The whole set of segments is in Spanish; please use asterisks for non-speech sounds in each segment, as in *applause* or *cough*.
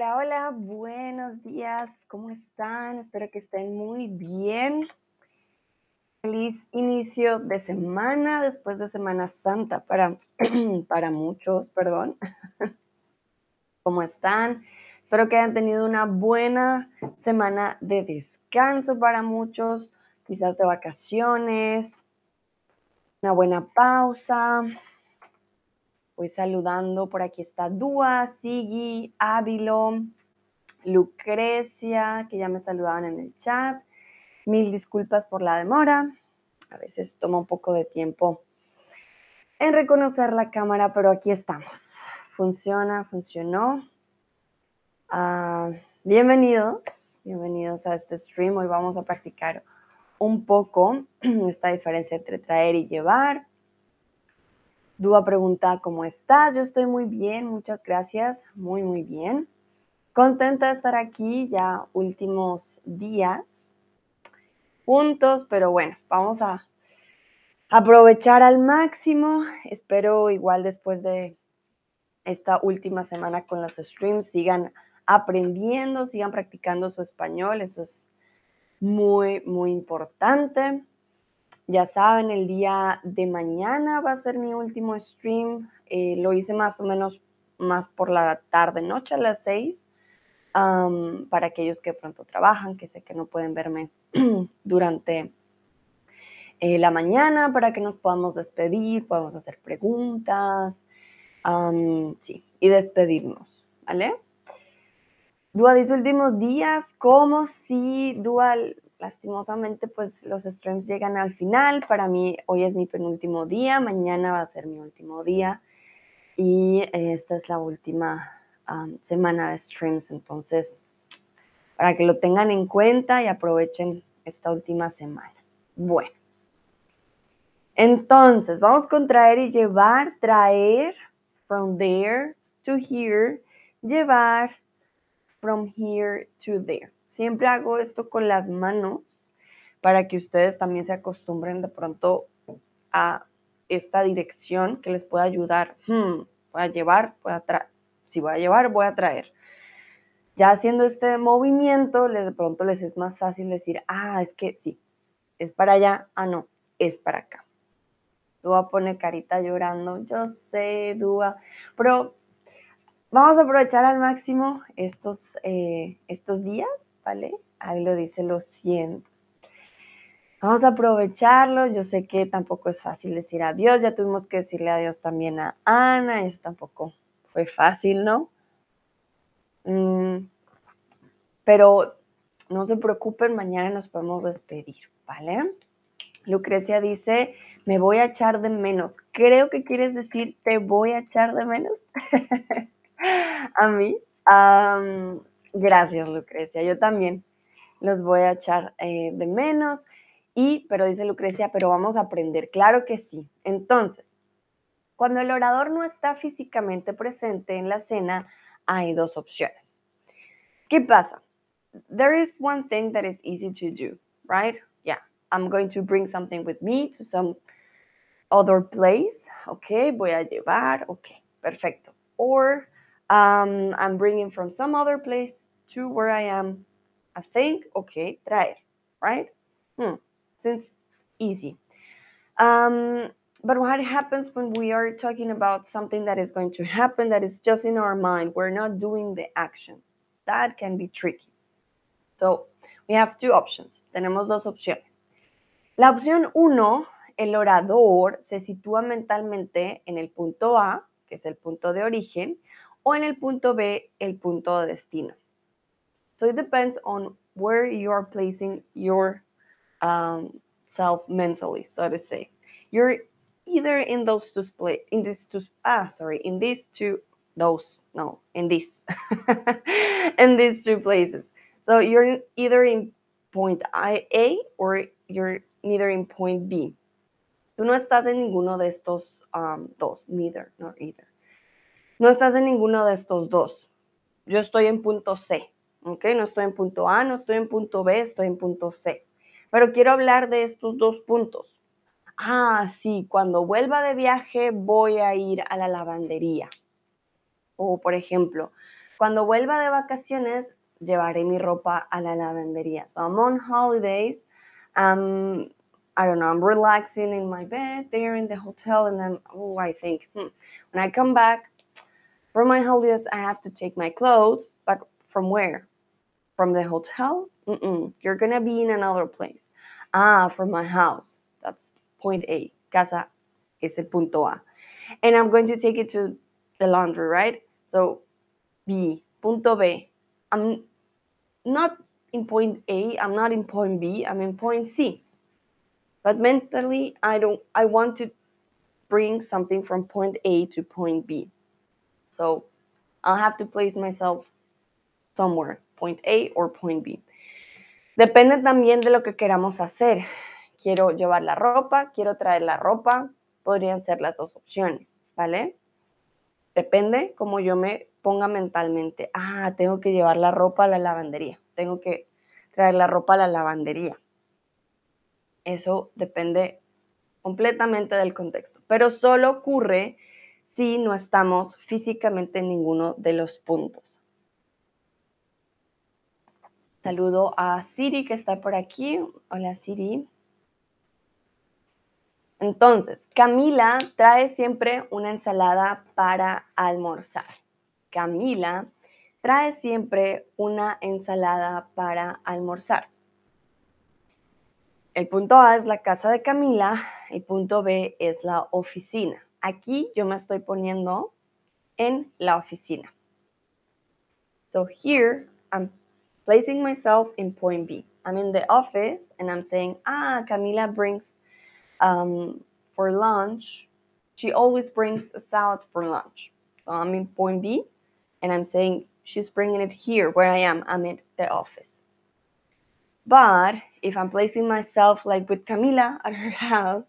Hola, hola, buenos días, ¿cómo están? Espero que estén muy bien. Feliz inicio de semana, después de Semana Santa para, *clears throat* para muchos, perdón. *laughs* ¿Cómo están? Espero que hayan tenido una buena semana de descanso para muchos, quizás de vacaciones, una buena pausa. Voy saludando, por aquí está Dúa, Sigi, Ávilo, Lucrecia, que ya me saludaban en el chat. Mil disculpas por la demora. A veces toma un poco de tiempo en reconocer la cámara, pero aquí estamos. Funciona, funcionó. Ah, bienvenidos, bienvenidos a este stream. Hoy vamos a practicar un poco *clears throat* esta diferencia entre traer y llevar. Dúa pregunta, ¿cómo estás? Yo estoy muy bien, muchas gracias, muy, muy bien. Contenta de estar aquí ya últimos días juntos, pero bueno, vamos a aprovechar al máximo. Espero igual después de esta última semana con los streams sigan aprendiendo, sigan practicando su español, eso es muy, muy importante. Ya saben, el día de mañana va a ser mi último stream. Eh, lo hice más o menos más por la tarde, noche a las seis, para aquellos que pronto trabajan, que sé que no pueden verme *clears throat* durante eh, la mañana, para que nos podamos despedir, podamos hacer preguntas, sí, y despedirnos, ¿vale? Dua dice últimos días, como si Dual lastimosamente pues los streams llegan al final. Para mí hoy es mi penúltimo día, mañana va a ser mi último día y esta es la última semana de streams. Entonces, para que lo tengan en cuenta y aprovechen esta última semana. Bueno. Entonces, vamos con traer y llevar, traer from there to here, llevar from here to there. Siempre hago esto con las manos para que ustedes también se acostumbren de pronto a esta dirección que les pueda ayudar. Hmm, voy a llevar, voy a traer. Si voy a llevar, voy a traer. Ya haciendo este movimiento, les, de pronto les es más fácil decir, ah, es que sí, es para allá, ah, no, es para acá. Dúa pone carita llorando, yo sé, Dúa, pero vamos a aprovechar al máximo estos, eh, estos días ¿vale? Ahí lo dice, lo siento. Vamos a aprovecharlo. Yo sé que tampoco es fácil decir adiós. Ya tuvimos que decirle adiós también a Ana. Eso tampoco fue fácil, ¿no? Mm, pero no se preocupen, mañana nos podemos despedir, ¿vale? Lucrecia dice, me voy a echar de menos. Creo que quieres decir, te voy a echar de menos. *laughs* a mí. Gracias, Lucrecia. Yo también los voy a echar eh, de menos. Y, pero dice Lucrecia, pero vamos a aprender. Claro que sí. Entonces, cuando el orador no está físicamente presente en la cena, hay dos opciones. ¿Qué pasa? There is one thing that is easy to do, right? Yeah, I'm going to bring something with me to some other place. Ok, voy a llevar. Ok, perfecto. Or um, I'm bringing from some other place to where I am. I think, okay, traer, right? Hmm, seems easy. Um, but what happens when we are talking about something that is going to happen that is just in our mind? We're not doing the action. That can be tricky. So we have two options. Tenemos dos opciones. La opción uno, el orador se sitúa mentalmente en el punto A, que es el punto de origen, o en el punto B, el punto de destino. So it depends on where you are placing your um, self mentally, so to say. You're either in those two split in these two ah sorry in these two those no in this *laughs* in these two places. So you're either in point I A or you're neither in point B. Tú no estás en ninguno de estos um, dos, neither, nor either. No estás en ninguno de estos dos. Yo estoy en punto C, ¿ok? No estoy en punto A, no estoy en punto B, estoy en punto C. Pero quiero hablar de estos dos puntos. Ah, sí, cuando vuelva de viaje voy a ir a la lavandería. O, por ejemplo, Cuando vuelva de vacaciones, llevaré mi ropa a la lavandería. So I'm on holidays. Um, I don't know, I'm relaxing in my bed there in the hotel, and then, oh, I think, hmm, when I come back from my holidays, I have to take my clothes, but from where? From the hotel? Mm-mm. You're gonna be in another place. Ah, from my house. That's point A. Casa es el punto A. And I'm going to take it to the laundry, right? So B, punto B. I'm not in point A, I'm not in point B, I'm in point C. But mentally, I don't I want to bring something from point A to point B. So I'll have to place myself somewhere, point A or point B. Depende también de lo que queramos hacer. Quiero llevar la ropa, quiero traer la ropa, podrían ser las dos opciones, ¿vale? Depende como yo me ponga mentalmente. Ah, tengo que llevar la ropa a la lavandería, tengo que traer la ropa a la lavandería. Eso depende completamente del contexto, pero solo ocurre si no estamos físicamente en ninguno de los puntos. Saludo a Siri que está por aquí. Hola Siri. Entonces, Camila trae siempre una ensalada para almorzar. Camila trae siempre una ensalada para almorzar. El punto A es la casa de Camila, el punto B es la oficina. Aquí yo me estoy poniendo en la oficina. So here I'm placing myself in point B. I'm in the office and I'm saying, ah, Camila brings um, for lunch. She always brings a salad for lunch. So I'm in point B and I'm saying she's bringing it here where I am. I'm in the office. But if I'm placing myself like with Camila at her *laughs* house,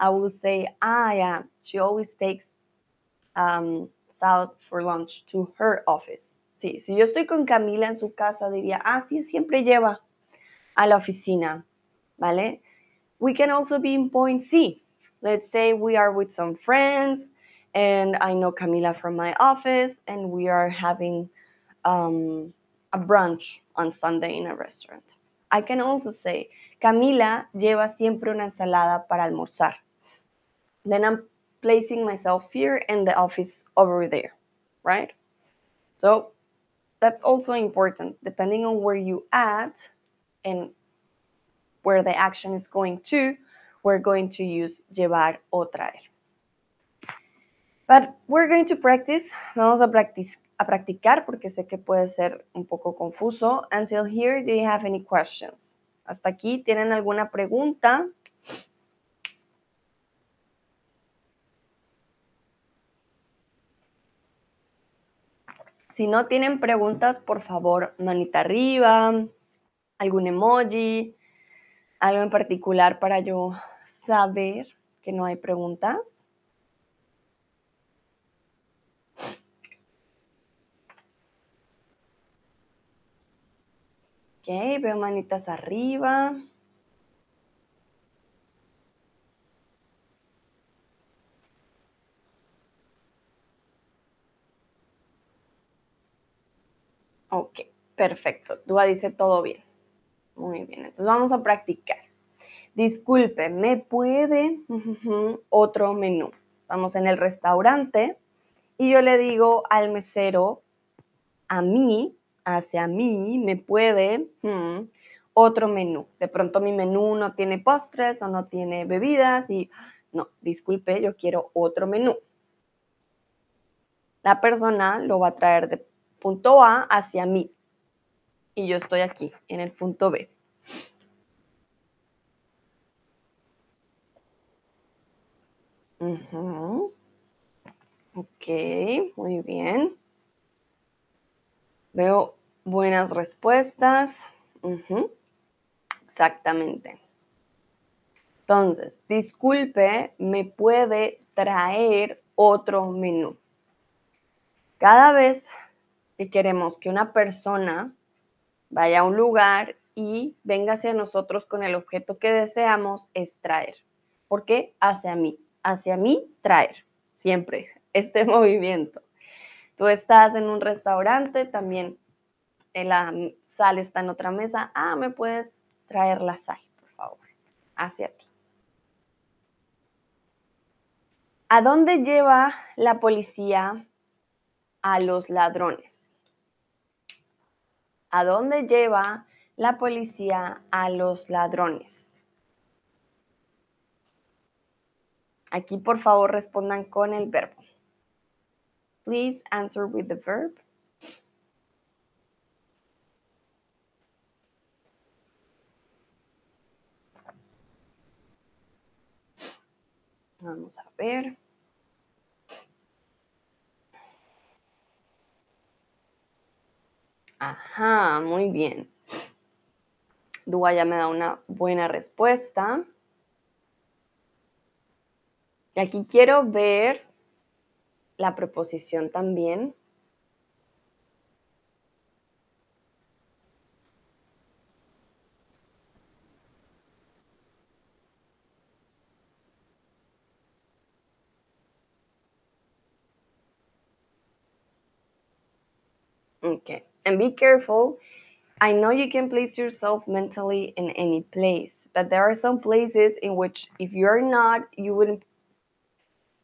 I will say, ah, yeah, she always takes um, salad for lunch to her office. Sí, si yo estoy con Camila en su casa, diría, ah, sí, siempre lleva a la oficina, ¿vale? We can also be in point C. Let's say we are with some friends and I know Camila from my office and we are having um, a brunch on Sunday in a restaurant. I can also say, Camila lleva siempre una ensalada para almorzar. Then I'm placing myself here in the office over there, right? So that's also important. Depending on where you at and where the action is going to, we're going to use llevar o traer. But we're going to practice. Vamos a, practic a practicar porque sé que puede ser un poco confuso. Until here, do you have any questions? Hasta aquí, ¿tienen alguna pregunta? Si no tienen preguntas, por favor, manita arriba, algún emoji, algo en particular para yo saber que no hay preguntas. Ok, veo manitas arriba. Ok, perfecto. Dúa dice todo bien. Muy bien, entonces vamos a practicar. Disculpe, ¿me puede otro menú? Estamos en el restaurante y yo le digo al mesero, a mí, hacia mí, me puede otro menú. De pronto mi menú no tiene postres o no tiene bebidas y no, disculpe, yo quiero otro menú. La persona lo va a traer de punto A hacia mí y yo estoy aquí en el punto B. Ok, muy bien. Veo buenas respuestas. Exactamente. Entonces, disculpe, ¿me puede traer otro menú? Cada vez que queremos que una persona vaya a un lugar y venga hacia nosotros con el objeto que deseamos, es traer. ¿Por qué? Hacia mí. Hacia mí, traer. Siempre. *laughs* Este *laughs* movimiento. Tú estás en un restaurante, también la sal está en otra mesa. Ah, ¿me puedes traer la sal, por favor? Hacia ti. ¿A dónde lleva la policía a los ladrones? ¿A dónde lleva la policía a los ladrones? Aquí por favor respondan con el verbo. Please answer with the verb. Vamos a ver. Ajá, muy bien. Dúa ya me da una buena respuesta. Y aquí quiero ver la preposición también. And be careful. I know you can place yourself mentally in any place, but there are some places in which if you're not, you wouldn't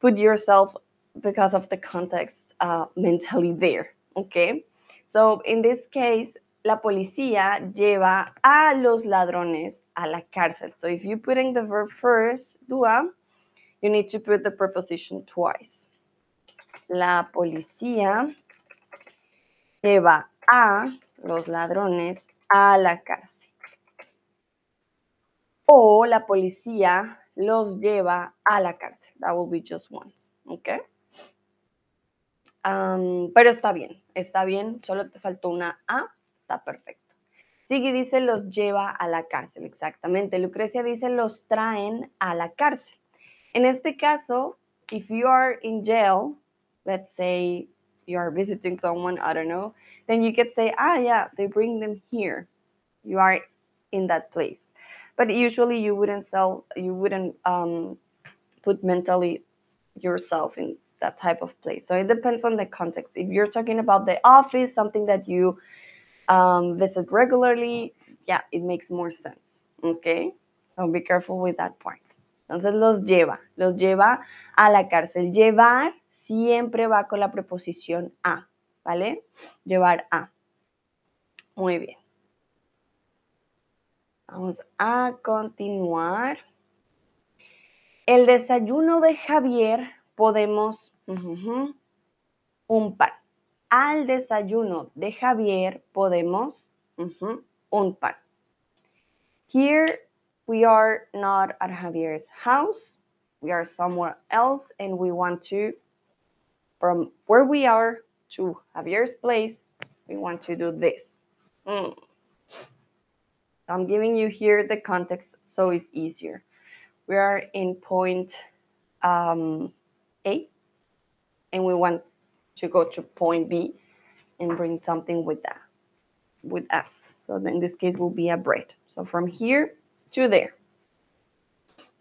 put yourself because of the context uh, mentally there. Okay, so in this case, la policía lleva a los ladrones a la cárcel. So if you're putting the verb first, dua, you need to put the preposition twice. La policía lleva a los ladrones a la cárcel. O la policía los lleva a la cárcel. That will be just once. ¿Ok? pero está bien, está bien. Solo te faltó una A. Está perfecto. Sigue dice los lleva a la cárcel. Exactamente. Lucrecia dice los traen a la cárcel. En este caso, if you are in jail, let's say you are visiting someone, I don't know, then you could say, ah, yeah, they bring them here. You are in that place. But usually you wouldn't sell, you wouldn't um, put mentally yourself in that type of place. So it depends on the context. If you're talking about the office, something that you um, visit regularly, yeah, it makes more sense. Okay? So be careful with that part. Entonces los lleva, los lleva a la cárcel. Llevar siempre va con la preposición a, ¿vale? Llevar a. Muy bien. Vamos a continuar. El desayuno de Javier podemos un pan. Al desayuno de Javier podemos un pan. Here we are not at Javier's house. We are somewhere else and we want to from where we are to Javier's place, we want to do this. Mm. I'm giving you here the context so it's easier. We are in point um, A, and we want to go to point B and bring something with that, with us. So in this case will be a bread. So from here to there.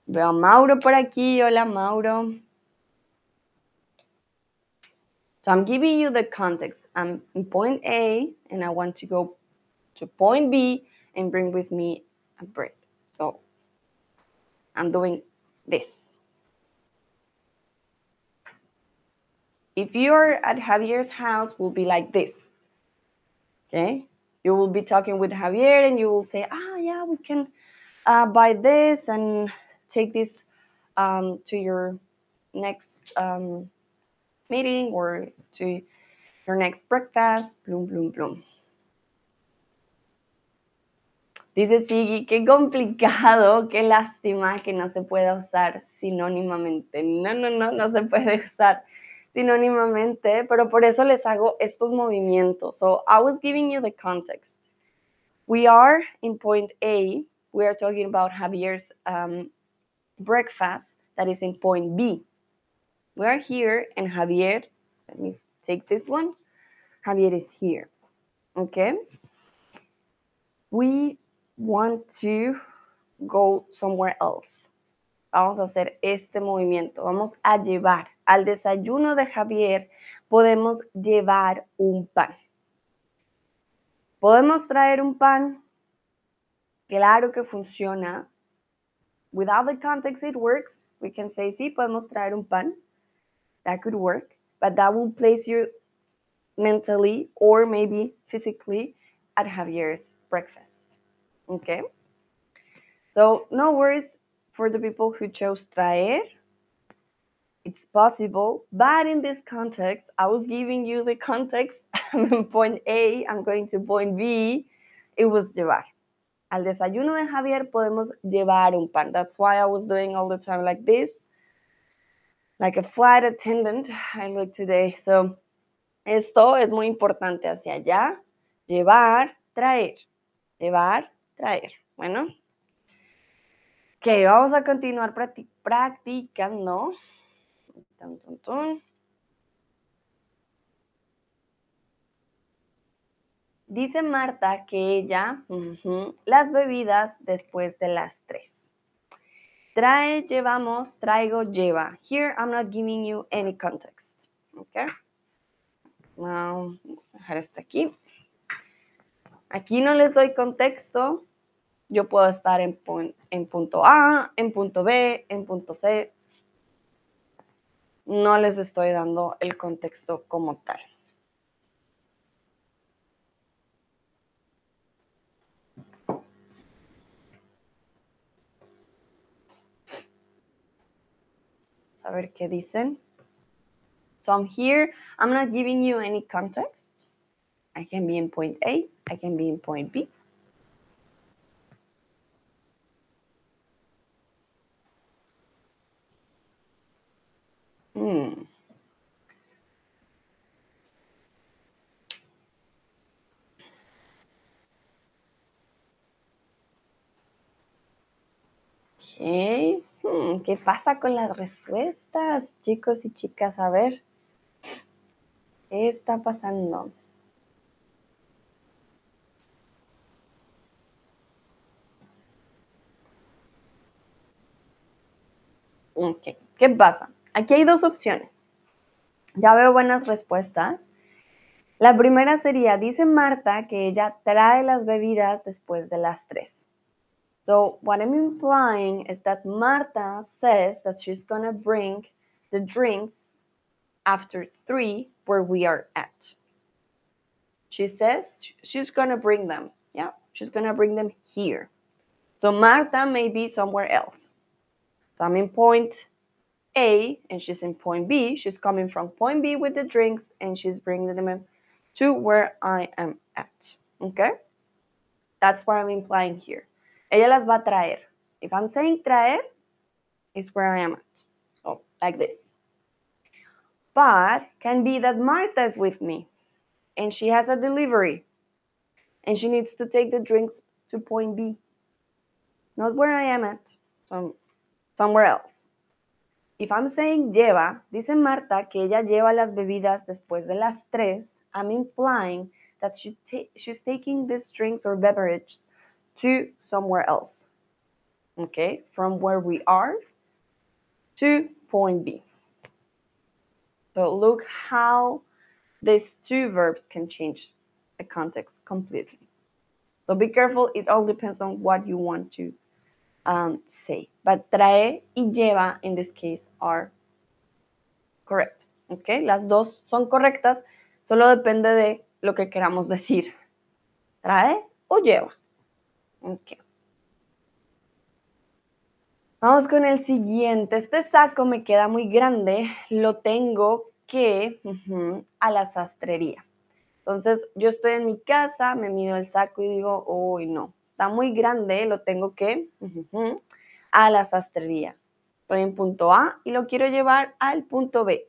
Veo a Mauro por aquí. Hola, Mauro. So I'm giving you the context. I'm in point A and I want to go to point B and bring with me a bread. So I'm doing this. If you're at Javier's house, will be like this. Okay? You will be talking with Javier and you will say, ah, yeah, we can uh, buy this and take this um, to your next um, meeting or to your next breakfast, bloom, bloom, bloom. Dice Siggy, qué complicado, qué lástima que no se pueda usar sinónimamente. No, no, no, no se puede *laughs* usar sinónimamente, pero por eso les hago estos movimientos. So I was giving you the context. We are in point A. We are talking about Javier's um, breakfast that is in point B. We are here and Javier, let me take this one. Javier is here. Okay. We want to go somewhere else. Vamos a hacer este movimiento. Vamos a llevar al desayuno de Javier. podemos llevar un pan. ¿Podemos traer un pan? Claro que funciona. Without the context, it works. We can say, sí, podemos traer un pan. That could work. But that will place you mentally or maybe physically at Javier's breakfast. Okay? So, no worries for the people who chose traer. It's possible, but in this context, I was giving you the context. *laughs* Point A, I'm going to point B. It was llevar. Al desayuno de Javier podemos llevar un pan. That's why I was doing all the time like this, like a flight attendant. I look today. So, esto es muy importante hacia allá. Llevar, traer. Llevar, traer. Bueno. Ok, vamos a continuar practicando. Dice Marta que ella, las bebidas después de las tres. Trae, llevamos, traigo, lleva. Here I'm not giving you any context. Okay. Now, dejar esto aquí. Aquí no les doy contexto. Yo puedo estar en punto A, en punto B, en punto C, no les estoy dando el contexto como tal. A ver qué dicen. So I'm here. I'm not giving you any context. I can be in point A. I can be in point B. Hmm. Hmm, ¿Qué pasa con las respuestas, chicos y chicas? A ver, ¿qué está pasando? ¿qué pasa? Aquí hay dos opciones. Ya veo buenas respuestas. La primera sería, dice Marta que ella trae las bebidas después de las tres. So what I'm implying is that Marta says that she's to bring the drinks after three where we are at. She says she's to bring them. Yeah, she's to bring them here. So Marta may be somewhere else. So I'm in point a and she's in point B. She's coming from point B with the drinks and she's bringing them to where I am at. Okay? That's what I'm implying here. Ella las va a traer. If I'm saying traer, is where I am at. So, like this. But can be that Martha is with me and she has a delivery and she needs to take the drinks to point B. Not where I am at, some, somewhere else. If I'm saying lleva, dice Marta que ella lleva las bebidas después de las tres, I'm implying that she she's taking these drinks or beverages to somewhere else. Okay, from where we are to point B. So look how these two verbs can change the context completely. So be careful, it all depends on what you want to um, say. But trae y lleva, in this case, are correct. Okay, las dos son correctas, solo depende de lo que queramos decir. Trae o lleva. Okay. Vamos con el siguiente. Este saco me queda muy grande, lo tengo que a la sastrería. Entonces, yo estoy en mi casa, me mido el saco y digo, uy, no, está muy grande, lo tengo que a la sastrería. Estoy en punto A y lo quiero llevar al punto B,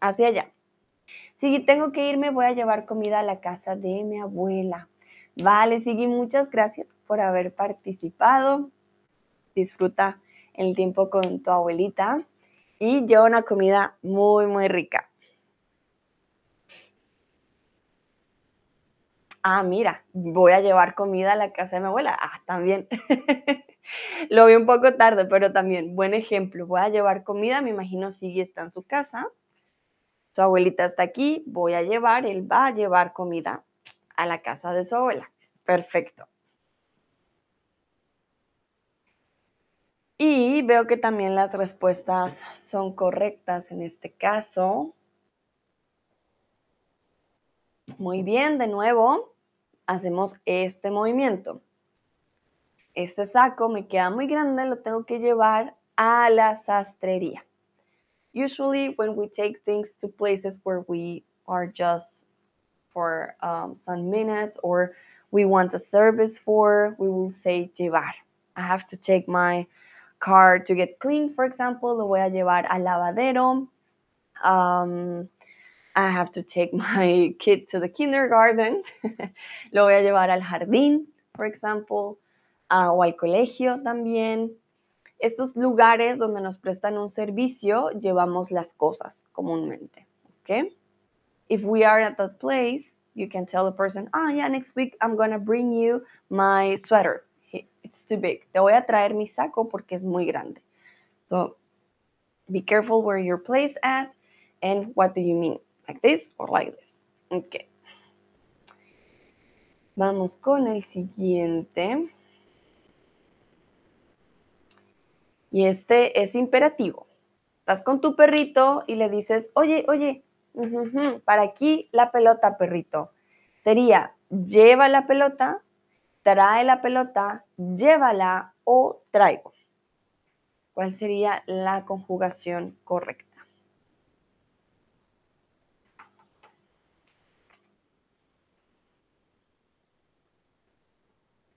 hacia allá. Si tengo que irme, voy a llevar comida a la casa de mi abuela. Vale, Sigui, muchas gracias por haber participado. Disfruta el tiempo con tu abuelita y lleva una comida muy, muy rica. ah, mira, voy a llevar comida a la casa de mi abuela. Ah, también. *laughs* Lo vi un poco tarde, pero también, buen ejemplo. Voy a llevar comida, me imagino Sigui está en su casa. su abuelita está aquí, voy a llevar, él va a llevar comida a la casa de su abuela. Perfecto. Y veo que también las respuestas son correctas en este caso. Muy bien, de nuevo, hacemos este movimiento. Este saco me queda muy grande, lo tengo que llevar a la sastrería. Usually when we take things to places where we are just for um, some minutes or we want a service for, we will say llevar. I have to take my car to get clean, for example, lo voy a llevar al lavadero. Um, I have to take *laughs* my kid to the kindergarten. *laughs* lo voy a llevar al jardín, for example, uh, o al colegio también. Estos lugares donde nos prestan un servicio, llevamos las cosas comúnmente. Okay? If we are at that place, you can tell the person, ah, yeah, next week I'm to bring you my sweater. It's too big. Te voy a traer mi saco porque es muy grande. So be careful where you're placed at and what do you mean? Like this or like this? Okay. Vamos con el siguiente. Y este es imperativo. Estás con tu perrito y le dices, oye, oye, para aquí la pelota, perrito. Sería, lleva la pelota, trae la pelota, llévala o traigo. ¿Cuál sería la conjugación correcta?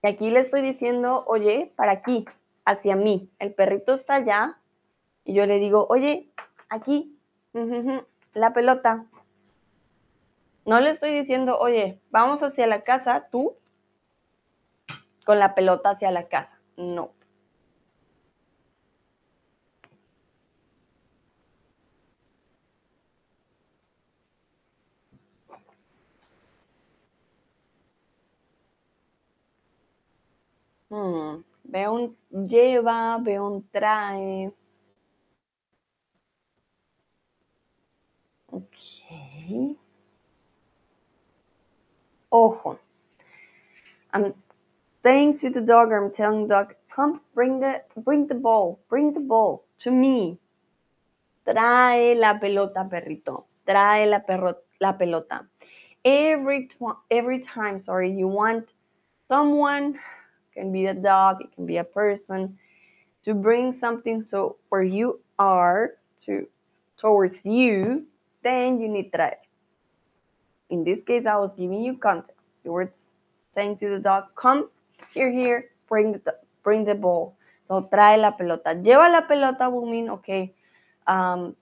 Y aquí le estoy diciendo, oye, para aquí, hacia mí. El perrito está allá y yo le digo, oye, aquí, la pelota. No le estoy diciendo, oye, vamos hacia la casa, tú, con la pelota hacia la casa. No. Hmm, veo un lleva, veo un trae. Ok. Ojo. I'm saying to the dog, I'm telling the dog, come, bring the, bring the ball, bring the ball to me. Trae la pelota, perrito. Trae la, perro, la pelota. Every, every time, sorry, you want someone, can be a dog, it can be a person, to bring something so where you are to towards you, then you need traer. In this case, I was giving you context. You were saying to the dog, come here, here, bring the, bring the ball. So trae la pelota. Lleva la pelota will mean, okay, um,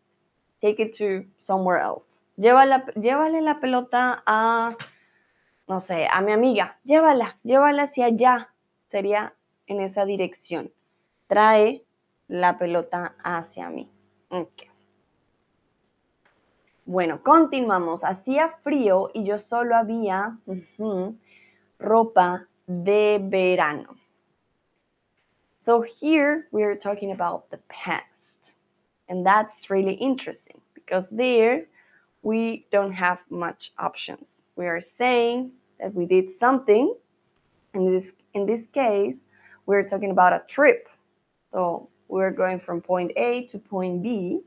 take it to somewhere else. Lleva llévale la pelota a, no sé, a mi amiga. Llévala, llévala hacia allá. Sería en esa dirección. Trae la pelota hacia mí. Okay. Bueno, continuamos. Hacía frío y yo solo había ropa de verano. So here we are talking about the past. And that's really interesting because there we don't have much options. We are saying that we did something. In this, in this case, we're talking about a trip. So we're going from point A to point B.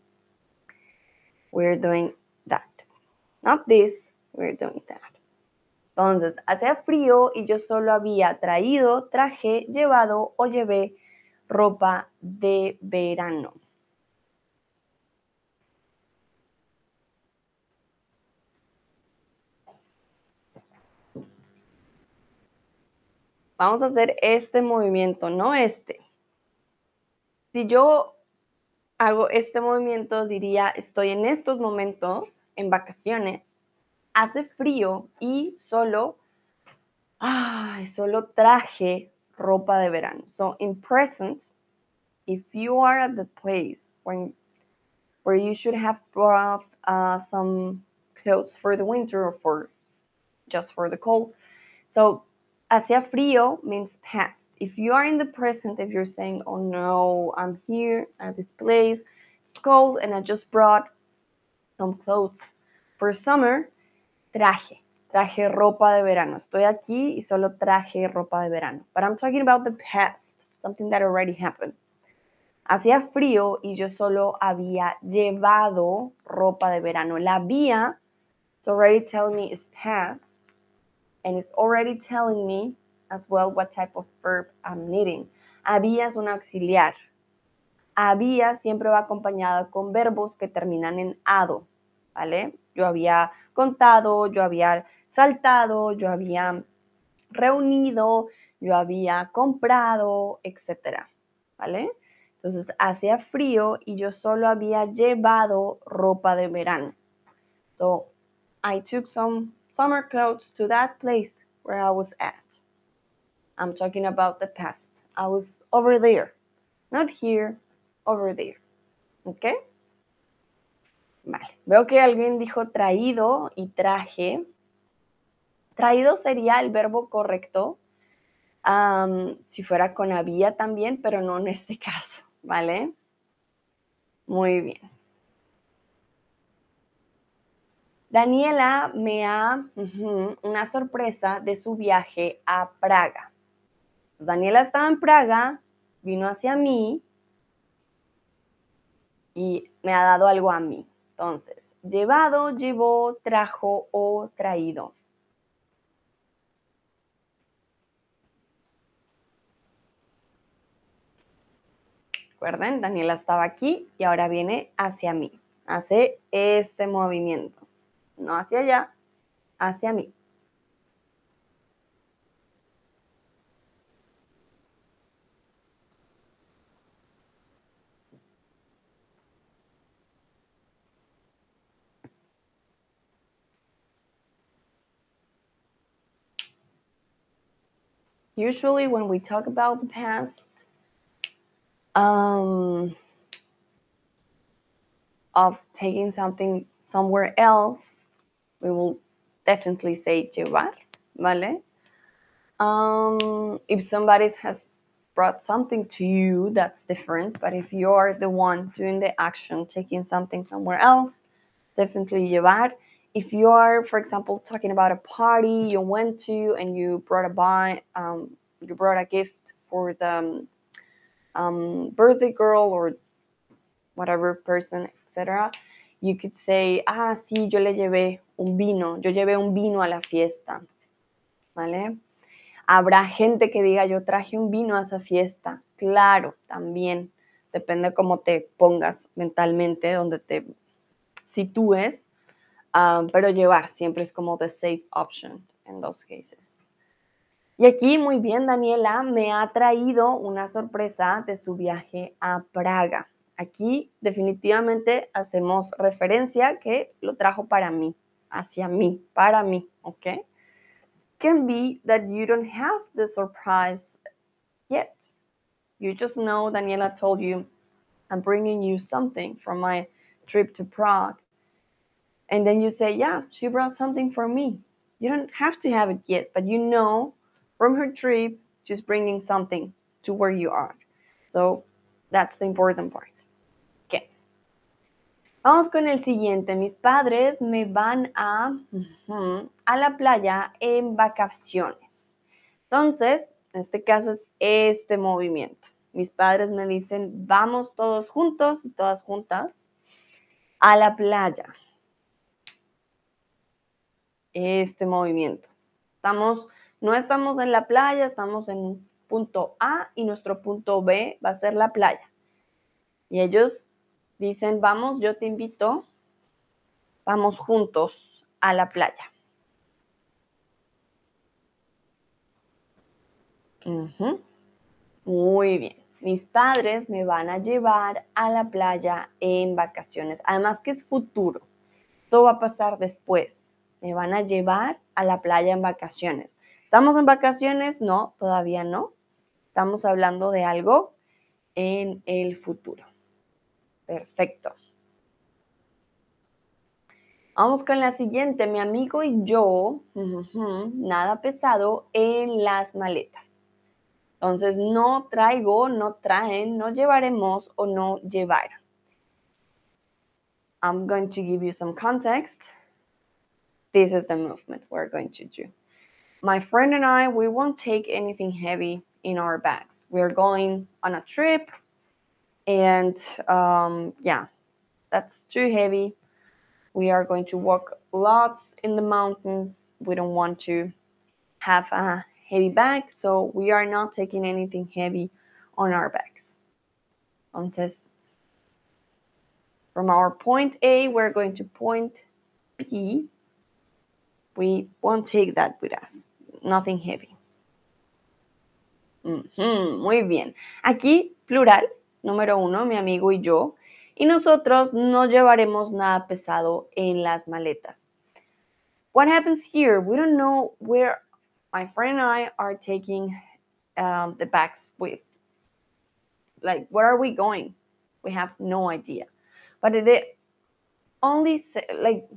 We're doing. Not this, we're doing that. Entonces, hacía frío y yo solo había traído, traje, llevado o llevé ropa de verano. Vamos a hacer este movimiento, no este. Si yo hago este movimiento, diría, estoy en estos momentos en vacaciones hace frío y solo, ay, solo traje ropa de verano. So in present, if you are at the place when, where you should have brought uh, some clothes for the winter or for just for the cold. So hacía frío means past. If you are in the present, if you're saying, oh no, I'm here at this place, it's cold and I just brought some clothes For summer, traje, traje ropa de verano. Estoy aquí y solo traje ropa de verano. But I'm talking about the past, something that already happened. Hacía frío y yo solo había llevado ropa de verano. La había, it's already telling me it's past, and it's already telling me as well what type of verb I'm needing. Había es un auxiliar. Había siempre va acompañada con verbos que terminan en ado, ¿vale? Yo había contado, yo había saltado, yo había reunido, yo había comprado, etcétera, ¿vale? Entonces hacía frío y yo solo había llevado ropa de verano. So I took some summer clothes to that place where I was at. I'm talking about the past. I was over there, not here, over there. ¿Ok? Vale. Veo que alguien dijo traído y traje. Traído sería el verbo correcto si fuera con había también, pero no en este *laughs* caso, ¿vale? Muy bien. Daniela me ha una sorpresa de su viaje a Praga. Daniela estaba en Praga, vino hacia mí y me ha dado algo a mí. Entonces, llevado, llevó, trajo o traído. Recuerden, Daniela estaba aquí y ahora viene hacia mí. Hace este movimiento. No hacia allá, hacia mí. Usually when we talk about the past, um, of taking something somewhere else, we will definitely say llevar, ¿vale? Um, if somebody has brought something to you, that's different. But if you're the one doing the action, taking something somewhere else, definitely llevar if you are, for example, talking about a party you went to and you brought a buy, um, you brought a gift for the um, birthday girl or whatever person, etc., you could say, ah, sí, yo le llevé un vino, yo llevé un vino a la fiesta, ¿vale? Habrá gente que diga, yo traje un vino a esa fiesta. Claro, también depende cómo te pongas mentalmente, donde te sitúes Um, pero llevar siempre es como the safe option en dos cases. Y aquí, muy bien, Daniela me ha traído una sorpresa de su viaje a Praga. Aquí definitivamente hacemos referencia que lo trajo para mí, hacia mí, para mí, ¿ok? Can be that you don't have the surprise yet. You just know Daniela told you, I'm bringing you something from my trip to Prague. And then you say, yeah, she brought something for me. You don't have to have it yet, but you know from her trip, she's bringing something to where you are. So that's the important part. Okay. Vamos con el siguiente. Mis padres me van a, a la playa en vacaciones. Entonces, en este caso es este movimiento. Mis padres me dicen, vamos todos juntos y todas juntas a la playa este movimiento. Estamos, no estamos en la playa, estamos en punto A y nuestro punto B va a ser la playa. Y ellos dicen, vamos, yo te invito, vamos juntos a la playa. Muy bien. Mis padres me van a llevar a la playa en vacaciones. Además que es futuro. Todo va a pasar después me van a llevar a la playa en vacaciones. ¿Estamos en vacaciones? No, todavía no. Estamos hablando de algo en el futuro. Perfecto. Vamos con la siguiente. Mi amigo y yo, nada pesado en las maletas. Entonces, no traigo, no traen, no llevaremos o no llevar. I'm going to give you some context. This is the movement we're going to do. My friend and I, we won't take anything heavy in our bags. We're going on a trip, and um, yeah, that's too heavy. We are going to walk lots in the mountains. We don't want to have a heavy bag, so we are not taking anything heavy on our bags. Entonces, from our point A, we're going to point B. We won't take that with us. Nothing heavy. Mm -hmm, muy bien. Aquí, plural, número uno, mi amigo y yo. Y nosotros no llevaremos nada pesado en las maletas. What happens here? We don't know where my friend and I are taking um, the bags with. Like, where are we going? We have no idea. But it only say, like,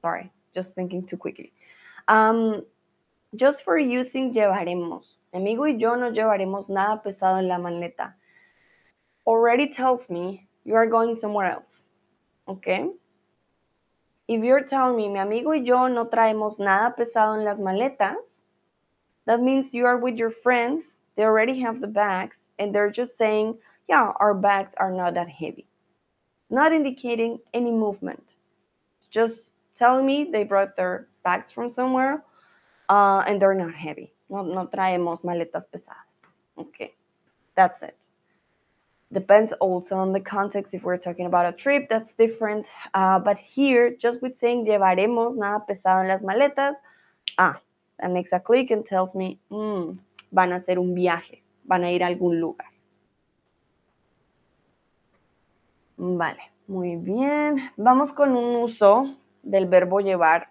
sorry, just thinking too quickly. Um, just for using llevaremos. amigo y yo no llevaremos nada pesado en la maleta. Already tells me you are going somewhere else. Okay? If you're telling me mi amigo y yo no traemos nada pesado en las maletas, that means you are with your friends, they already have the bags, and they're just saying, yeah, our bags are not that heavy. Not indicating any movement. Just telling me they brought their bags from somewhere uh, and they're not heavy. No, no traemos maletas pesadas. Okay, that's it. Depends also on the context. If we're talking about a trip, that's different. Uh, but here, just with saying llevaremos nada pesado en las maletas, ah, that makes a click and tells me, mm, van a hacer un viaje, van a ir a algún lugar. Vale, muy bien. Vamos con un uso del verbo llevar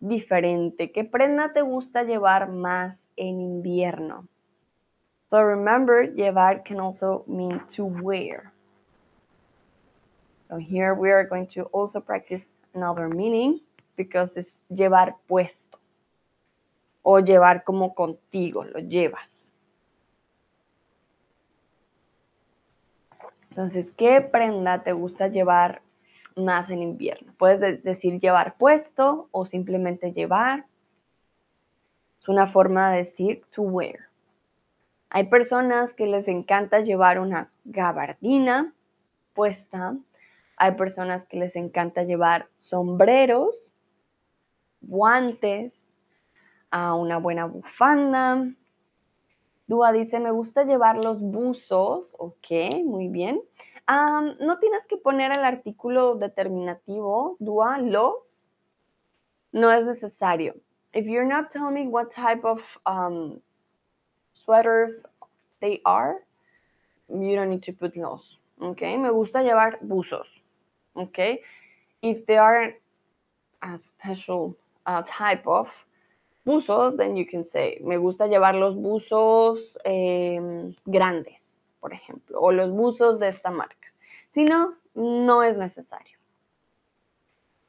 diferente. ¿Qué prenda te gusta llevar más en invierno? So remember, llevar can also mean to wear. So here we are going to also practice another meaning because it's llevar puesto o llevar como contigo, lo llevas. Entonces, ¿qué prenda te gusta llevar más en invierno? Puedes decir llevar puesto o simplemente llevar. Es una forma de decir to wear. Hay personas que les encanta llevar una gabardina puesta. Hay personas que les encanta llevar sombreros, guantes, a una buena bufanda. Dúa dice, me gusta llevar los buzos. Ok, muy bien. No tienes que poner el artículo determinativo, Dúa, los. No es necesario. If you're not telling me what type of um, sweaters they are, you don't need to put los. Okay, me gusta llevar buzos. Okay, if they are a special uh, type of buzos, then you can say, me gusta llevar los buzos eh, grandes, por ejemplo, o los buzos de esta marca. Si no, no es necesario.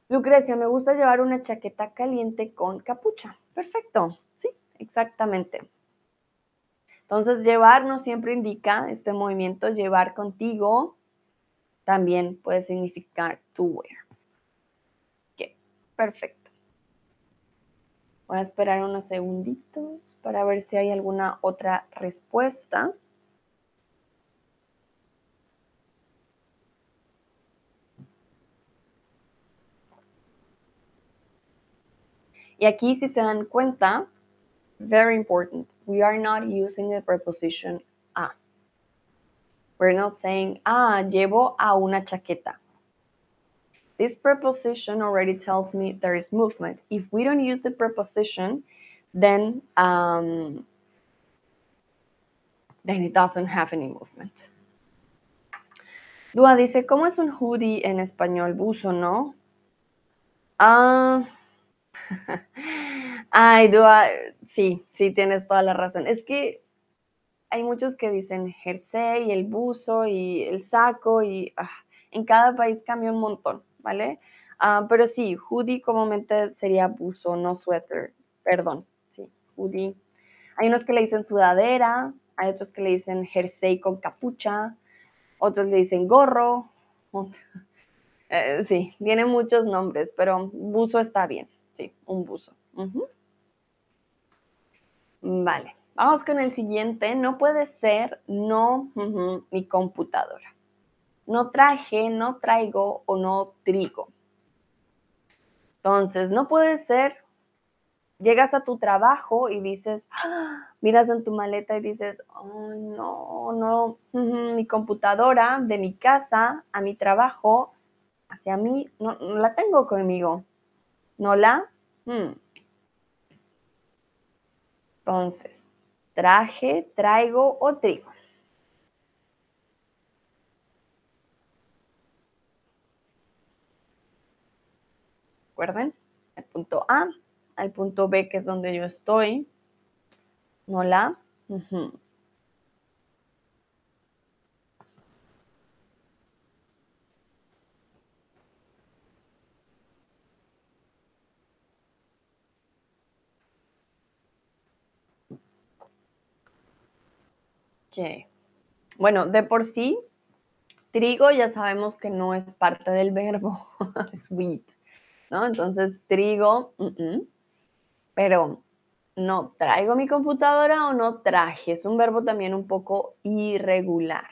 Lucrecia, me gusta llevar una chaqueta caliente con capucha. Perfecto, sí, exactamente. Entonces, llevar no siempre indica este movimiento, llevar contigo también puede significar to wear. Ok, perfecto. Voy a esperar unos segunditos para ver si hay alguna otra respuesta. Y aquí, si se dan cuenta, very important, we are not using the preposition a. We're not saying, ah, llevo a una chaqueta. This preposition already tells me there is movement. If we don't use the preposition, then um, then it doesn't have any movement. Dua dice, ¿cómo es un hoodie en español? Buzo, ¿no? Ah, *laughs* ay, Dua, sí, sí, tienes toda la razón. Es que hay muchos que dicen jersey, el buzo y el saco y ah, en cada país cambia un montón. ¿vale? Ah, pero sí, hoodie comúnmente sería buzo, no suéter, perdón, sí, hoodie. Hay unos que le dicen sudadera, hay otros que le dicen jersey con capucha, otros le dicen gorro. *laughs* Eh, sí, tiene muchos nombres, pero buzo está bien. Sí, un buzo. Vale, vamos con el siguiente. No puede ser no mi computadora. No traje, no traigo o no trigo. Entonces, no puede ser, llegas a tu trabajo y dices, ¡Ah! miras en tu maleta y dices, oh, no, no, mi computadora de mi casa a mi trabajo, hacia mí, no, la tengo conmigo. ¿No la? Hmm. Entonces, traje, traigo o trigo. Recuerden, el punto A al punto B, que es donde yo estoy. ¿No la? Ok. Bueno, de por sí, trigo ya sabemos que no es parte del verbo *laughs* sweet, ¿no? Entonces, trigo, pero no traigo mi computadora o no traje. Es un verbo también un poco irregular.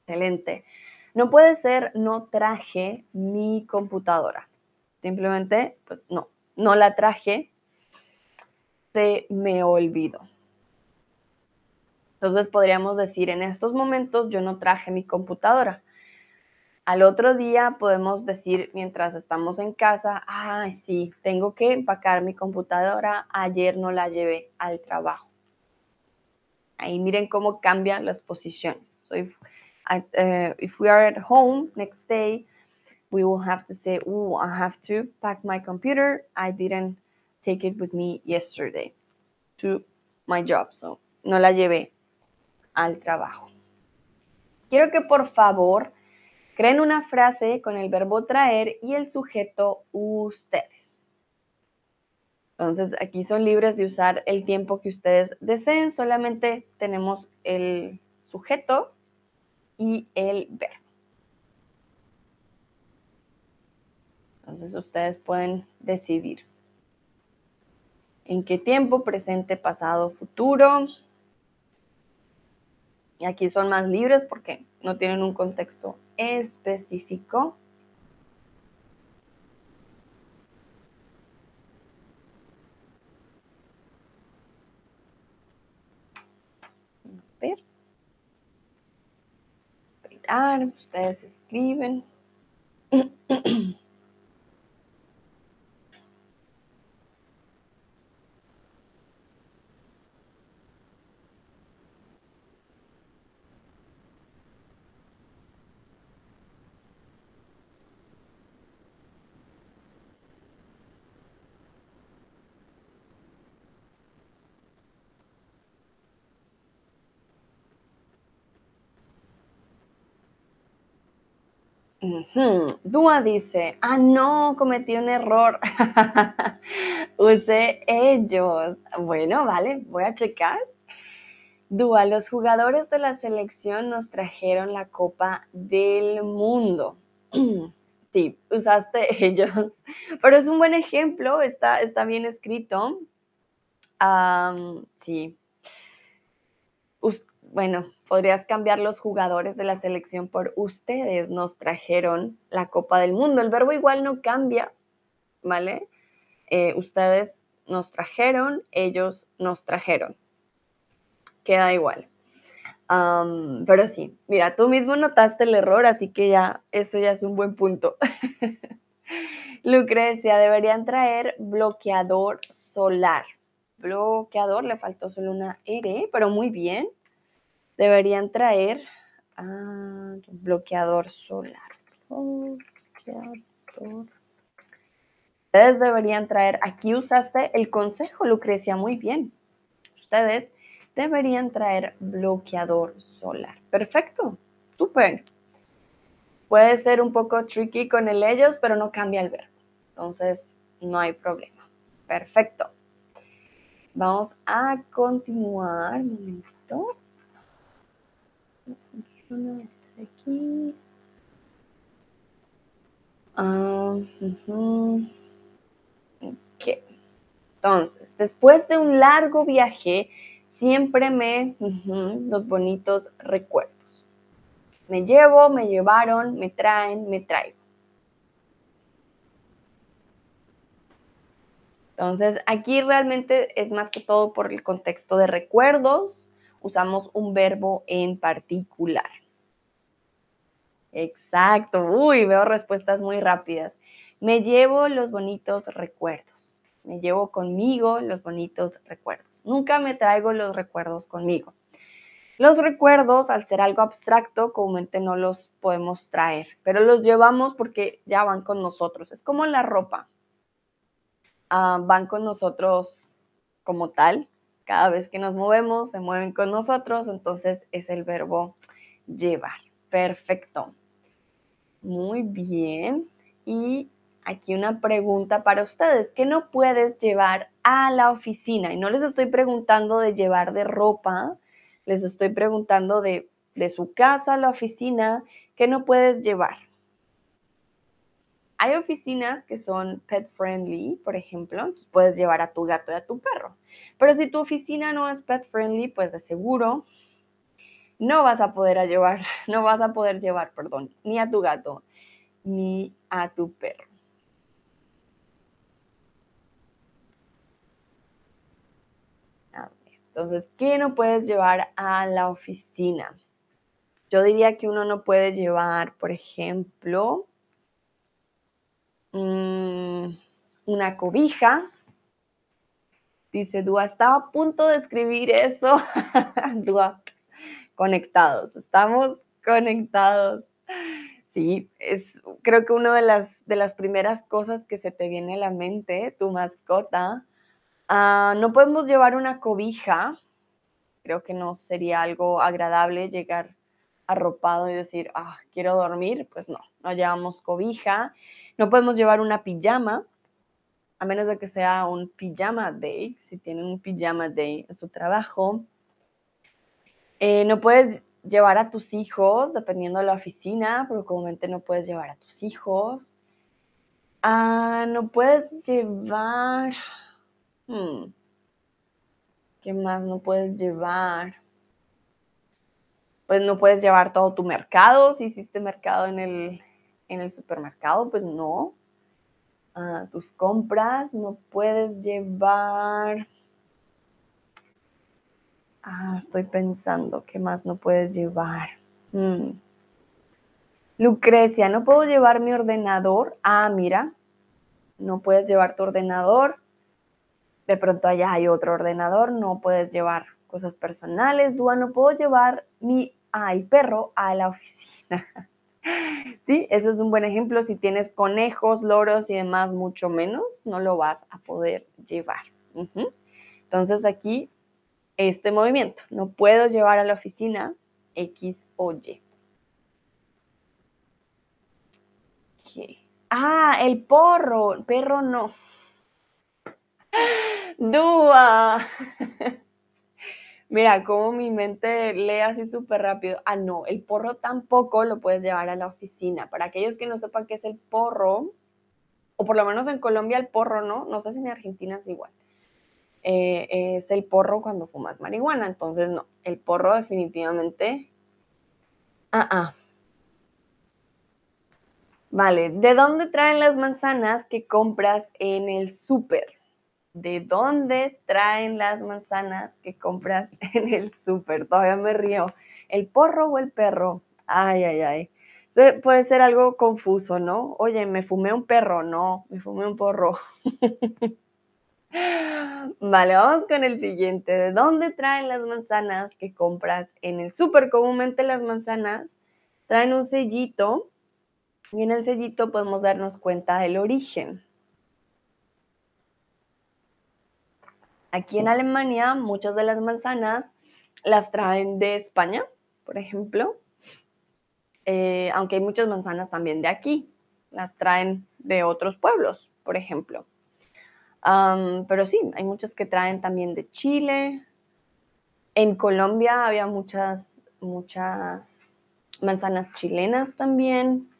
Excelente. No puede ser no traje mi computadora. Simplemente, pues no, no la traje, se me olvidó. Entonces podríamos decir, en estos momentos yo no traje mi computadora. Al otro día podemos decir, mientras estamos en casa, ah, sí, tengo que empacar mi computadora, ayer no la llevé al trabajo. Ahí miren cómo cambian las posiciones. So if, uh, if we are at home next day, we will have to say, oh, I have to pack my computer. I didn't take it with me yesterday to my job. So no la llevé al trabajo. Quiero que por favor Creen una frase con el verbo traer y el sujeto ustedes. Entonces, aquí son libres de usar el tiempo que ustedes deseen, solamente tenemos el sujeto y el verbo. Entonces, ustedes pueden decidir en qué tiempo, presente, pasado, futuro, y aquí son más libres porque no tienen un contexto específico. A ver. Esperar, ustedes escriben. *clears throat* Dúa dice, ah, no, cometí un error. *laughs* Usé ellos. Bueno, vale, voy a checar. Dúa, los jugadores de la selección nos trajeron la Copa del Mundo. *clears throat* sí, usaste *laughs* ellos. Pero es un buen ejemplo, está, está bien escrito. sí. Bueno, podrías cambiar los jugadores de la selección por ustedes nos trajeron la Copa del Mundo. El verbo igual no cambia, ¿vale? Eh, ustedes nos trajeron, ellos nos trajeron. Queda igual. pero sí, mira, tú mismo notaste el error, así que ya, eso ya es un buen punto. *laughs* Lucrecia, deberían traer bloqueador solar. Bloqueador, le faltó solo una R, pero muy bien deberían traer bloqueador solar. Bloqueador. Ustedes deberían traer, aquí usaste el consejo, Lucrecia, muy bien. Ustedes deberían traer bloqueador solar. Perfecto, súper. Puede ser un poco tricky con el ellos, pero no cambia el verbo. Entonces, no hay problema. Perfecto. Vamos a continuar. Un momento aquí. Ah, Entonces, después de un largo viaje, siempre me, los bonitos recuerdos. Me llevo, me llevaron, me traen, me traigo. Entonces, aquí realmente es más que todo por el contexto de recuerdos, usamos un verbo en particular. Exacto. Uy, veo respuestas muy rápidas. Me llevo los bonitos recuerdos. Me llevo conmigo los bonitos recuerdos. Nunca me traigo los recuerdos conmigo. Los recuerdos, al ser algo abstracto, comúnmente no los podemos traer, pero los llevamos porque ya van con nosotros. Es como la ropa. Ah, van con nosotros como tal. Cada vez que nos movemos, se mueven con nosotros, entonces es el verbo llevar. Perfecto. Muy bien. Y aquí una pregunta para ustedes. ¿Qué no puedes llevar a la oficina? Y no les estoy preguntando de llevar de ropa, les estoy preguntando de, de su casa a la oficina. ¿Qué no puedes llevar? Hay oficinas que son pet friendly, por ejemplo, puedes llevar a tu gato y a tu perro. Pero si tu oficina no es pet friendly, pues de seguro no vas a poder llevar, *laughs* no vas a poder llevar, perdón, ni a tu gato ni a tu perro. Entonces, ¿qué no puedes llevar a la oficina? Yo diría que uno no puede llevar, por ejemplo, mm, una cobija. Dice Dua, estaba a punto de escribir eso. *laughs* Dua, conectados, estamos conectados. Sí, es creo que una de las, de las primeras cosas que se te viene a la mente, tu mascota. Ah, no podemos llevar una cobija, creo que no sería algo agradable llegar arropado y decir, ah, quiero dormir, pues no, no llevamos cobija. No podemos llevar una pijama, a menos de que sea un pijama day, si tienen un pijama day en su trabajo. Eh, no puedes llevar a tus hijos, dependiendo de la oficina, pero comúnmente no puedes llevar a tus hijos. Ah, no puedes llevar... Hmm, ¿Qué más no puedes llevar? Pues no puedes llevar todo tu mercado. Si hiciste mercado en el, en el supermercado, pues no. Ah, tus compras, no puedes llevar Ah, estoy pensando, ¿qué más no puedes llevar? Mm. Lucrecia, ¿no puedo llevar mi ordenador? Ah, mira, no puedes llevar tu ordenador. De pronto allá hay otro ordenador, no puedes llevar cosas personales. Dúa, no puedo llevar mi ay, perro a la oficina. *laughs* sí, eso es un buen ejemplo. Si tienes conejos, loros y demás, mucho menos, no lo vas a poder llevar. Entonces aquí este movimiento. No puedo llevar a la oficina X o Y. Ah, el porro. Perro no. *laughs* Dúa. *laughs* Mira, como mi mente lee así súper rápido. Ah, no, el porro tampoco lo puedes llevar a la oficina. Para aquellos que no sepan qué es el porro, o por lo menos en Colombia el porro, ¿no? No sé si en Argentina es igual. Eh, es el porro cuando fumas marihuana. Entonces, no, el porro definitivamente... Ah, ah. Vale, ¿de dónde traen las manzanas que compras en el súper? ¿De dónde traen las manzanas que compras *laughs* en el súper? Todavía me río. ¿El porro o el perro? Ay, ay, ay. Puede ser algo confuso, ¿no? Oye, me fumé un perro, no, me fumé un porro. *laughs* Vale, vamos con el siguiente. ¿De dónde traen las manzanas que compras en el súper? Comúnmente las manzanas traen un sellito y en el sellito podemos darnos cuenta del origen. Aquí en Alemania muchas de las manzanas las traen de España, por ejemplo, eh, aunque hay muchas manzanas también de aquí, las traen de otros pueblos, por ejemplo pero sí, hay muchas que traen también de Chile. En Colombia había muchas, muchas manzanas chilenas también.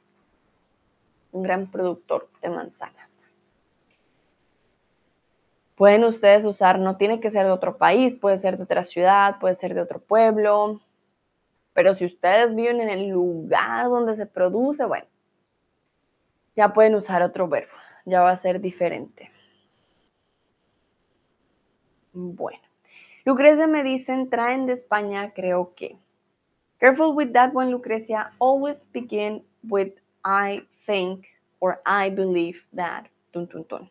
un gran productor de manzanas. Pueden ustedes usar, no tiene que ser de otro país, puede ser de otra ciudad, puede ser de otro pueblo, pero si ustedes viven en el lugar donde se produce, bueno, ya pueden usar otro verbo, ya va a ser diferente. Bueno, Lucrecia me dicen, traen de España, creo que. Careful with that one, Lucrecia. Always begin with I think or I believe that. Tun, tun, tun.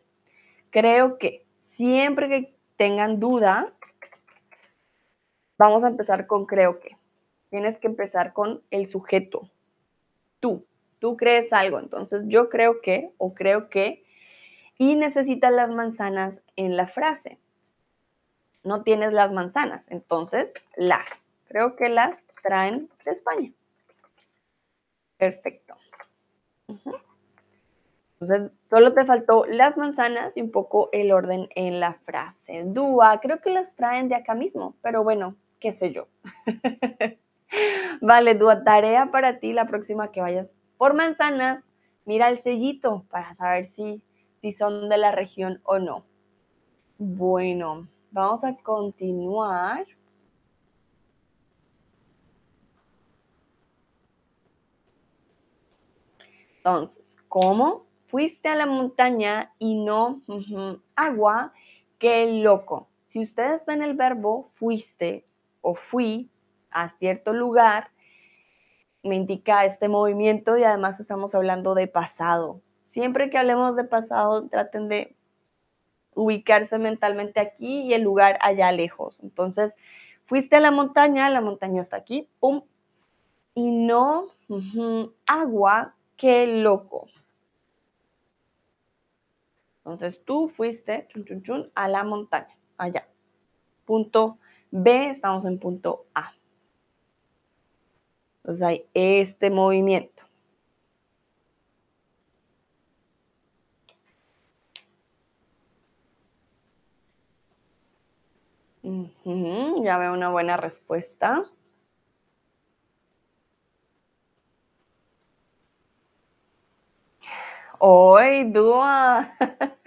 Creo que siempre que tengan duda, vamos a empezar con creo que. Tienes que empezar con el sujeto. Tú. Tú crees algo. Entonces yo creo que o creo que. Y necesitas las manzanas en la frase. No tienes las manzanas. Entonces las. Creo que las traen de España. Perfecto. Entonces, solo te faltó las manzanas y un poco el orden en la frase. Dúa, creo que las traen de acá mismo, pero bueno, qué sé yo. *laughs* vale, Dúa, tarea para ti la próxima que vayas por manzanas, mira el sellito para saber si, si son de la región o no. Bueno, vamos a continuar. Entonces, ¿cómo? Fuiste a la montaña y no agua, qué loco. Si ustedes ven el verbo fuiste o fui a cierto lugar, me indica este movimiento y además estamos hablando de pasado. Siempre que hablemos de pasado, traten de ubicarse mentalmente aquí y el lugar allá lejos. Entonces, fuiste a la montaña, la montaña está aquí, pum, y no agua, qué loco. Entonces tú fuiste a la montaña, allá. Punto B, estamos en punto A. Entonces hay este movimiento. ya veo una buena respuesta. Hoy, Dúa. *laughs*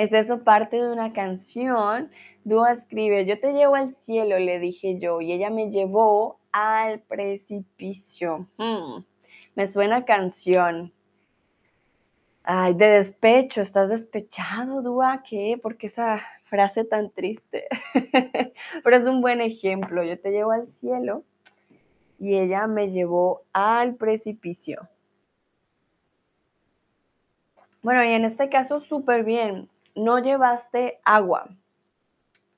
¿Es eso parte de una canción? Dúa escribe, yo te llevo al cielo, le dije yo, y ella me llevó al precipicio. Hmm, me suena canción. Ay, de despecho, ¿estás despechado, Dúa? ¿Qué? ¿Por qué esa frase tan triste? *laughs* Pero es un buen ejemplo. Yo te llevo al cielo y ella me llevó al precipicio. Bueno, y en este caso, súper bien. No llevaste agua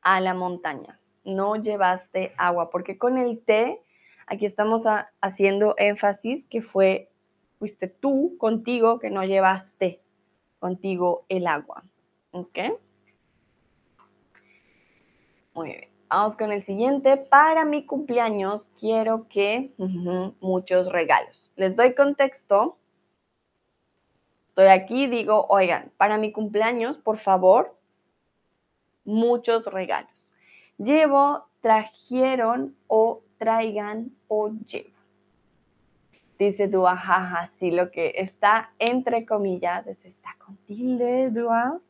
a la montaña. No llevaste agua, porque con el té, aquí estamos haciendo énfasis que fue, fuiste tú contigo que no llevaste contigo el agua. ¿Ok? Muy bien. Vamos con el siguiente. Para mi cumpleaños quiero que muchos regalos. Les doy contexto Estoy aquí, digo, oigan, para mi cumpleaños, por favor, muchos regalos. Llevo, trajeron o traigan o llevo. Dice Dua, jaja, sí, lo que está entre comillas es está con tilde, Dua.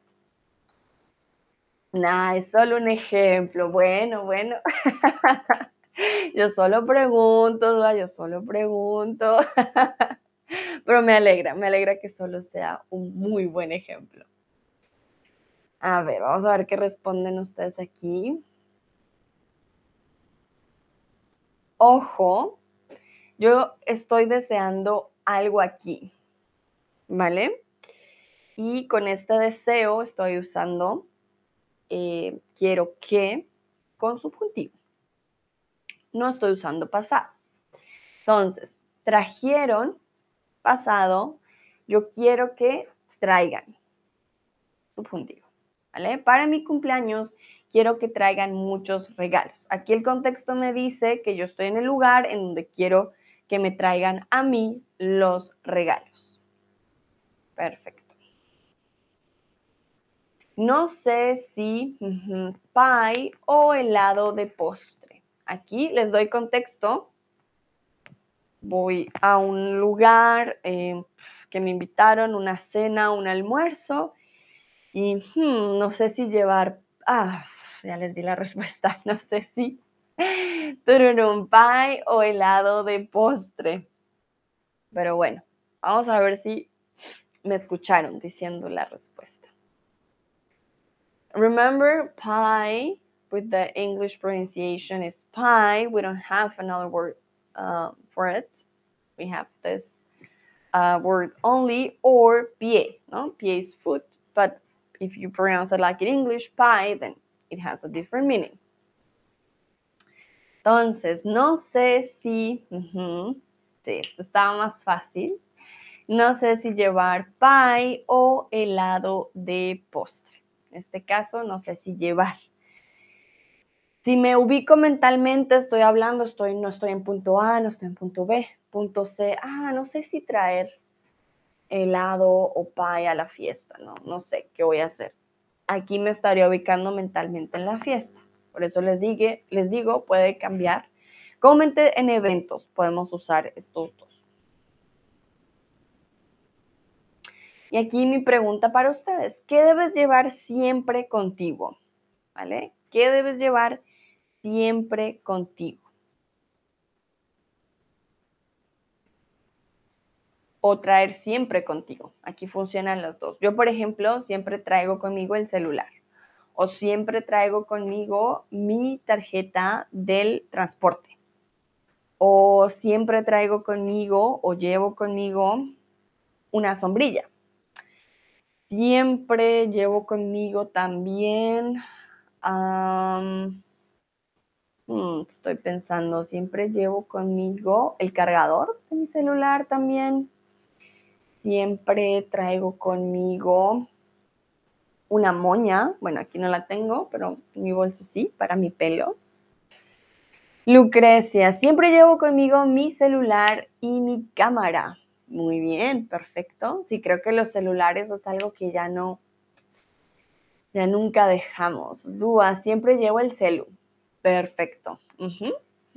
Nah, es solo un ejemplo. Bueno, bueno. *laughs* yo solo pregunto, Dua, yo solo pregunto. *laughs* Pero me alegra, me alegra que solo sea un muy buen ejemplo. A ver, vamos a ver qué responden ustedes aquí. Ojo, yo estoy deseando algo aquí, ¿vale? Y con este deseo estoy usando eh, quiero que con subjuntivo. No estoy usando pasado. Entonces, trajeron pasado, yo quiero que traigan. Subjuntivo. ¿Vale? Para mi cumpleaños quiero que traigan muchos regalos. Aquí el contexto me dice que yo estoy en el lugar en donde quiero que me traigan a mí los regalos. Perfecto. No sé si pie o helado de postre. Aquí les doy contexto voy a un lugar, eh, que me invitaron, una cena, un almuerzo, y hmm, no sé si llevar, ah, ya les di la *laughs* respuesta, no sé si un pie o helado de postre. Pero bueno, vamos a ver si me escucharon diciendo la respuesta. Remember pie with the English pronunciation is pie. We don't have another word uh, for it. We have this uh, word only or pie. No, pie is foot, but if you pronounce it like in English, pie, then it has a different meaning. Entonces, no sé si, sí, esto estaba más fácil. No sé si llevar pie o helado de postre. En este caso, no sé si llevar. Si me ubico mentalmente, estoy hablando, estoy, no estoy en punto A, no estoy en punto B, punto C. Ah, no sé si traer helado o pie a la fiesta, no, no sé qué voy a hacer. Aquí me estaría ubicando mentalmente en la fiesta. Por eso les, les digo, puede cambiar. Comente en eventos podemos usar estos dos. Y aquí mi pregunta para ustedes, ¿qué debes llevar siempre contigo? ¿Vale? ¿Qué debes llevar siempre contigo? O traer siempre contigo. Aquí funcionan las dos. Yo, por ejemplo, siempre traigo conmigo el celular o siempre traigo conmigo mi tarjeta del transporte o siempre traigo conmigo o llevo conmigo una sombrilla. Siempre llevo conmigo también, hmm, estoy pensando, siempre llevo conmigo el cargador de mi celular también. Siempre traigo conmigo una moña, bueno, aquí no la tengo, pero mi bolso sí, para mi pelo. Lucrecia, siempre llevo conmigo mi celular y mi cámara. Muy bien, perfecto. Sí, creo que los celulares es algo que ya no, ya nunca dejamos. Dúa, siempre llevo el celu. Perfecto.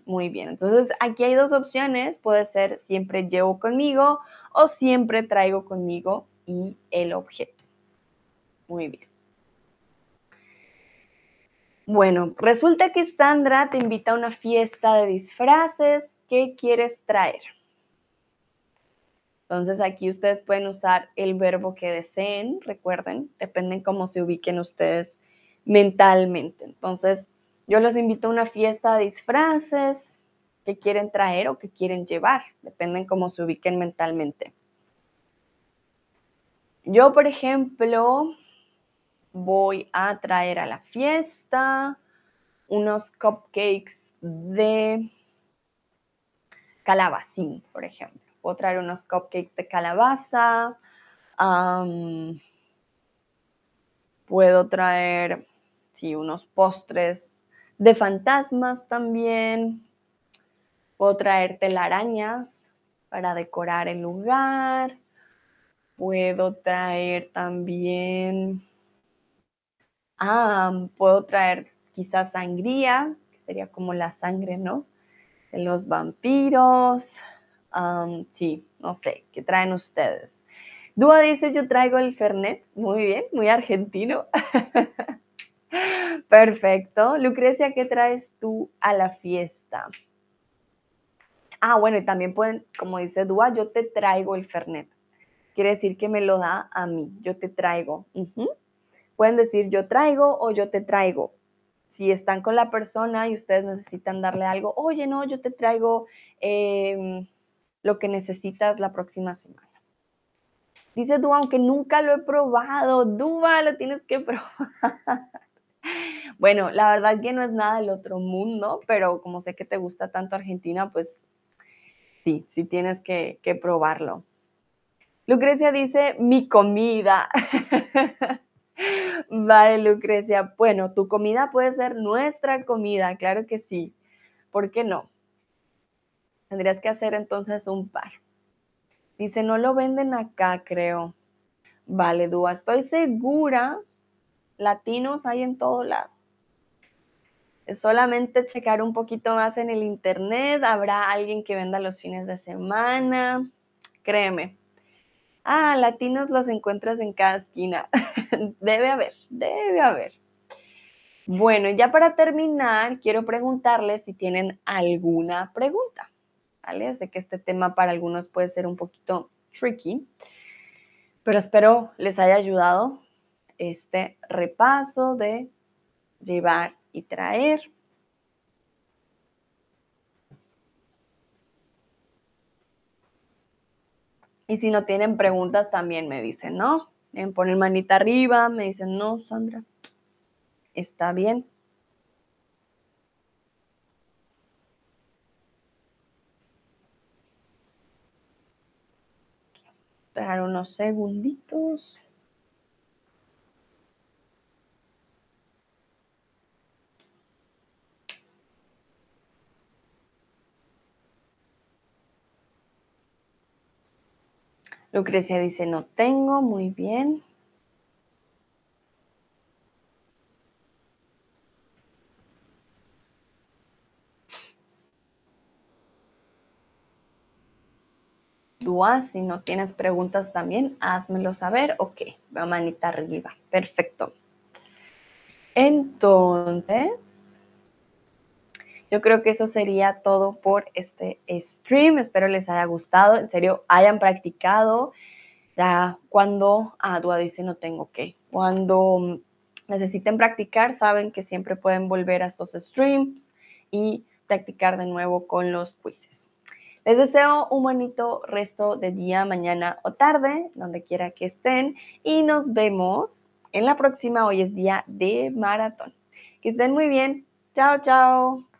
Muy bien. Entonces, aquí hay dos opciones. Puede ser siempre llevo conmigo o siempre traigo conmigo y el objeto. Muy bien. Bueno, resulta que Sandra te invita a una fiesta de disfraces. ¿Qué quieres traer? Entonces aquí ustedes pueden usar el verbo que deseen, recuerden, dependen cómo se ubiquen ustedes mentalmente. Entonces, yo los invito a una fiesta de disfraces que quieren traer o que quieren llevar, dependen cómo se ubiquen mentalmente. Yo, por ejemplo, voy a traer a la fiesta unos cupcakes de calabacín, por ejemplo. Puedo traer unos cupcakes de calabaza. puedo traer, sí, unos postres de fantasmas también. Puedo traer telarañas para decorar el lugar. Puedo traer también Ah, puedo traer quizás sangría, que sería como la sangre, ¿no? De los vampiros. sí, no sé, ¿qué traen ustedes? Dúa dice, yo traigo el Fernet. Muy bien, muy argentino. *laughs* Perfecto. Lucrecia, ¿qué traes tú a la fiesta? Ah, bueno, y también pueden, como dice Dúa, yo te traigo el Fernet. Quiere decir que me lo da a mí, yo te traigo. Pueden decir yo traigo o yo te traigo. Si están con la persona y ustedes necesitan darle algo, oye, no, yo te traigo em, lo que necesitas la próxima semana. Dice tú, aunque nunca lo he probado, Dúa, lo tienes que *laughs* probar. Bueno, la verdad que no es nada del otro mundo, pero como sé que te gusta tanto Argentina, pues sí, sí tienes que, probarlo. Lucrecia dice, mi comida. *laughs* Vale, Lucrecia. Bueno, tu comida puede ser nuestra comida, claro que sí. ¿Por qué no? Tendrías que hacer entonces un par. Dice, no lo venden acá, creo. Vale, Dúa, estoy segura. Latinos hay en todo lado. Solamente checar un poquito más en el internet. Habrá alguien que venda los fines de semana. Créeme, Ah, latinos los encuentras en cada esquina. *laughs* debe haber, debe haber. Bueno, ya para terminar, quiero preguntarles si tienen alguna pregunta. ¿Vale? Sé que este tema para algunos puede ser un poquito tricky, pero espero les haya ayudado este repaso de llevar y traer. Y si no tienen preguntas, también me dicen, ¿no? En poner manita arriba, me dicen, no, Sandra, está bien. Esperar unos segunditos. Lucrecia dice, no tengo, muy bien. Dúa, si no tienes preguntas también, házmelo saber. Ok, veo manita arriba. Perfecto. Entonces, yo creo que eso sería todo por este stream. Espero les haya gustado. En serio, hayan practicado. Ya cuando, ah, dice no tengo que. Cuando necesiten practicar, saben que siempre pueden volver a estos streams y practicar de nuevo con los quizzes. Les deseo un bonito resto de día, mañana o tarde, donde quiera que estén, y nos vemos en la próxima. Hoy es día de maratón. Que estén muy bien. Chao, chao.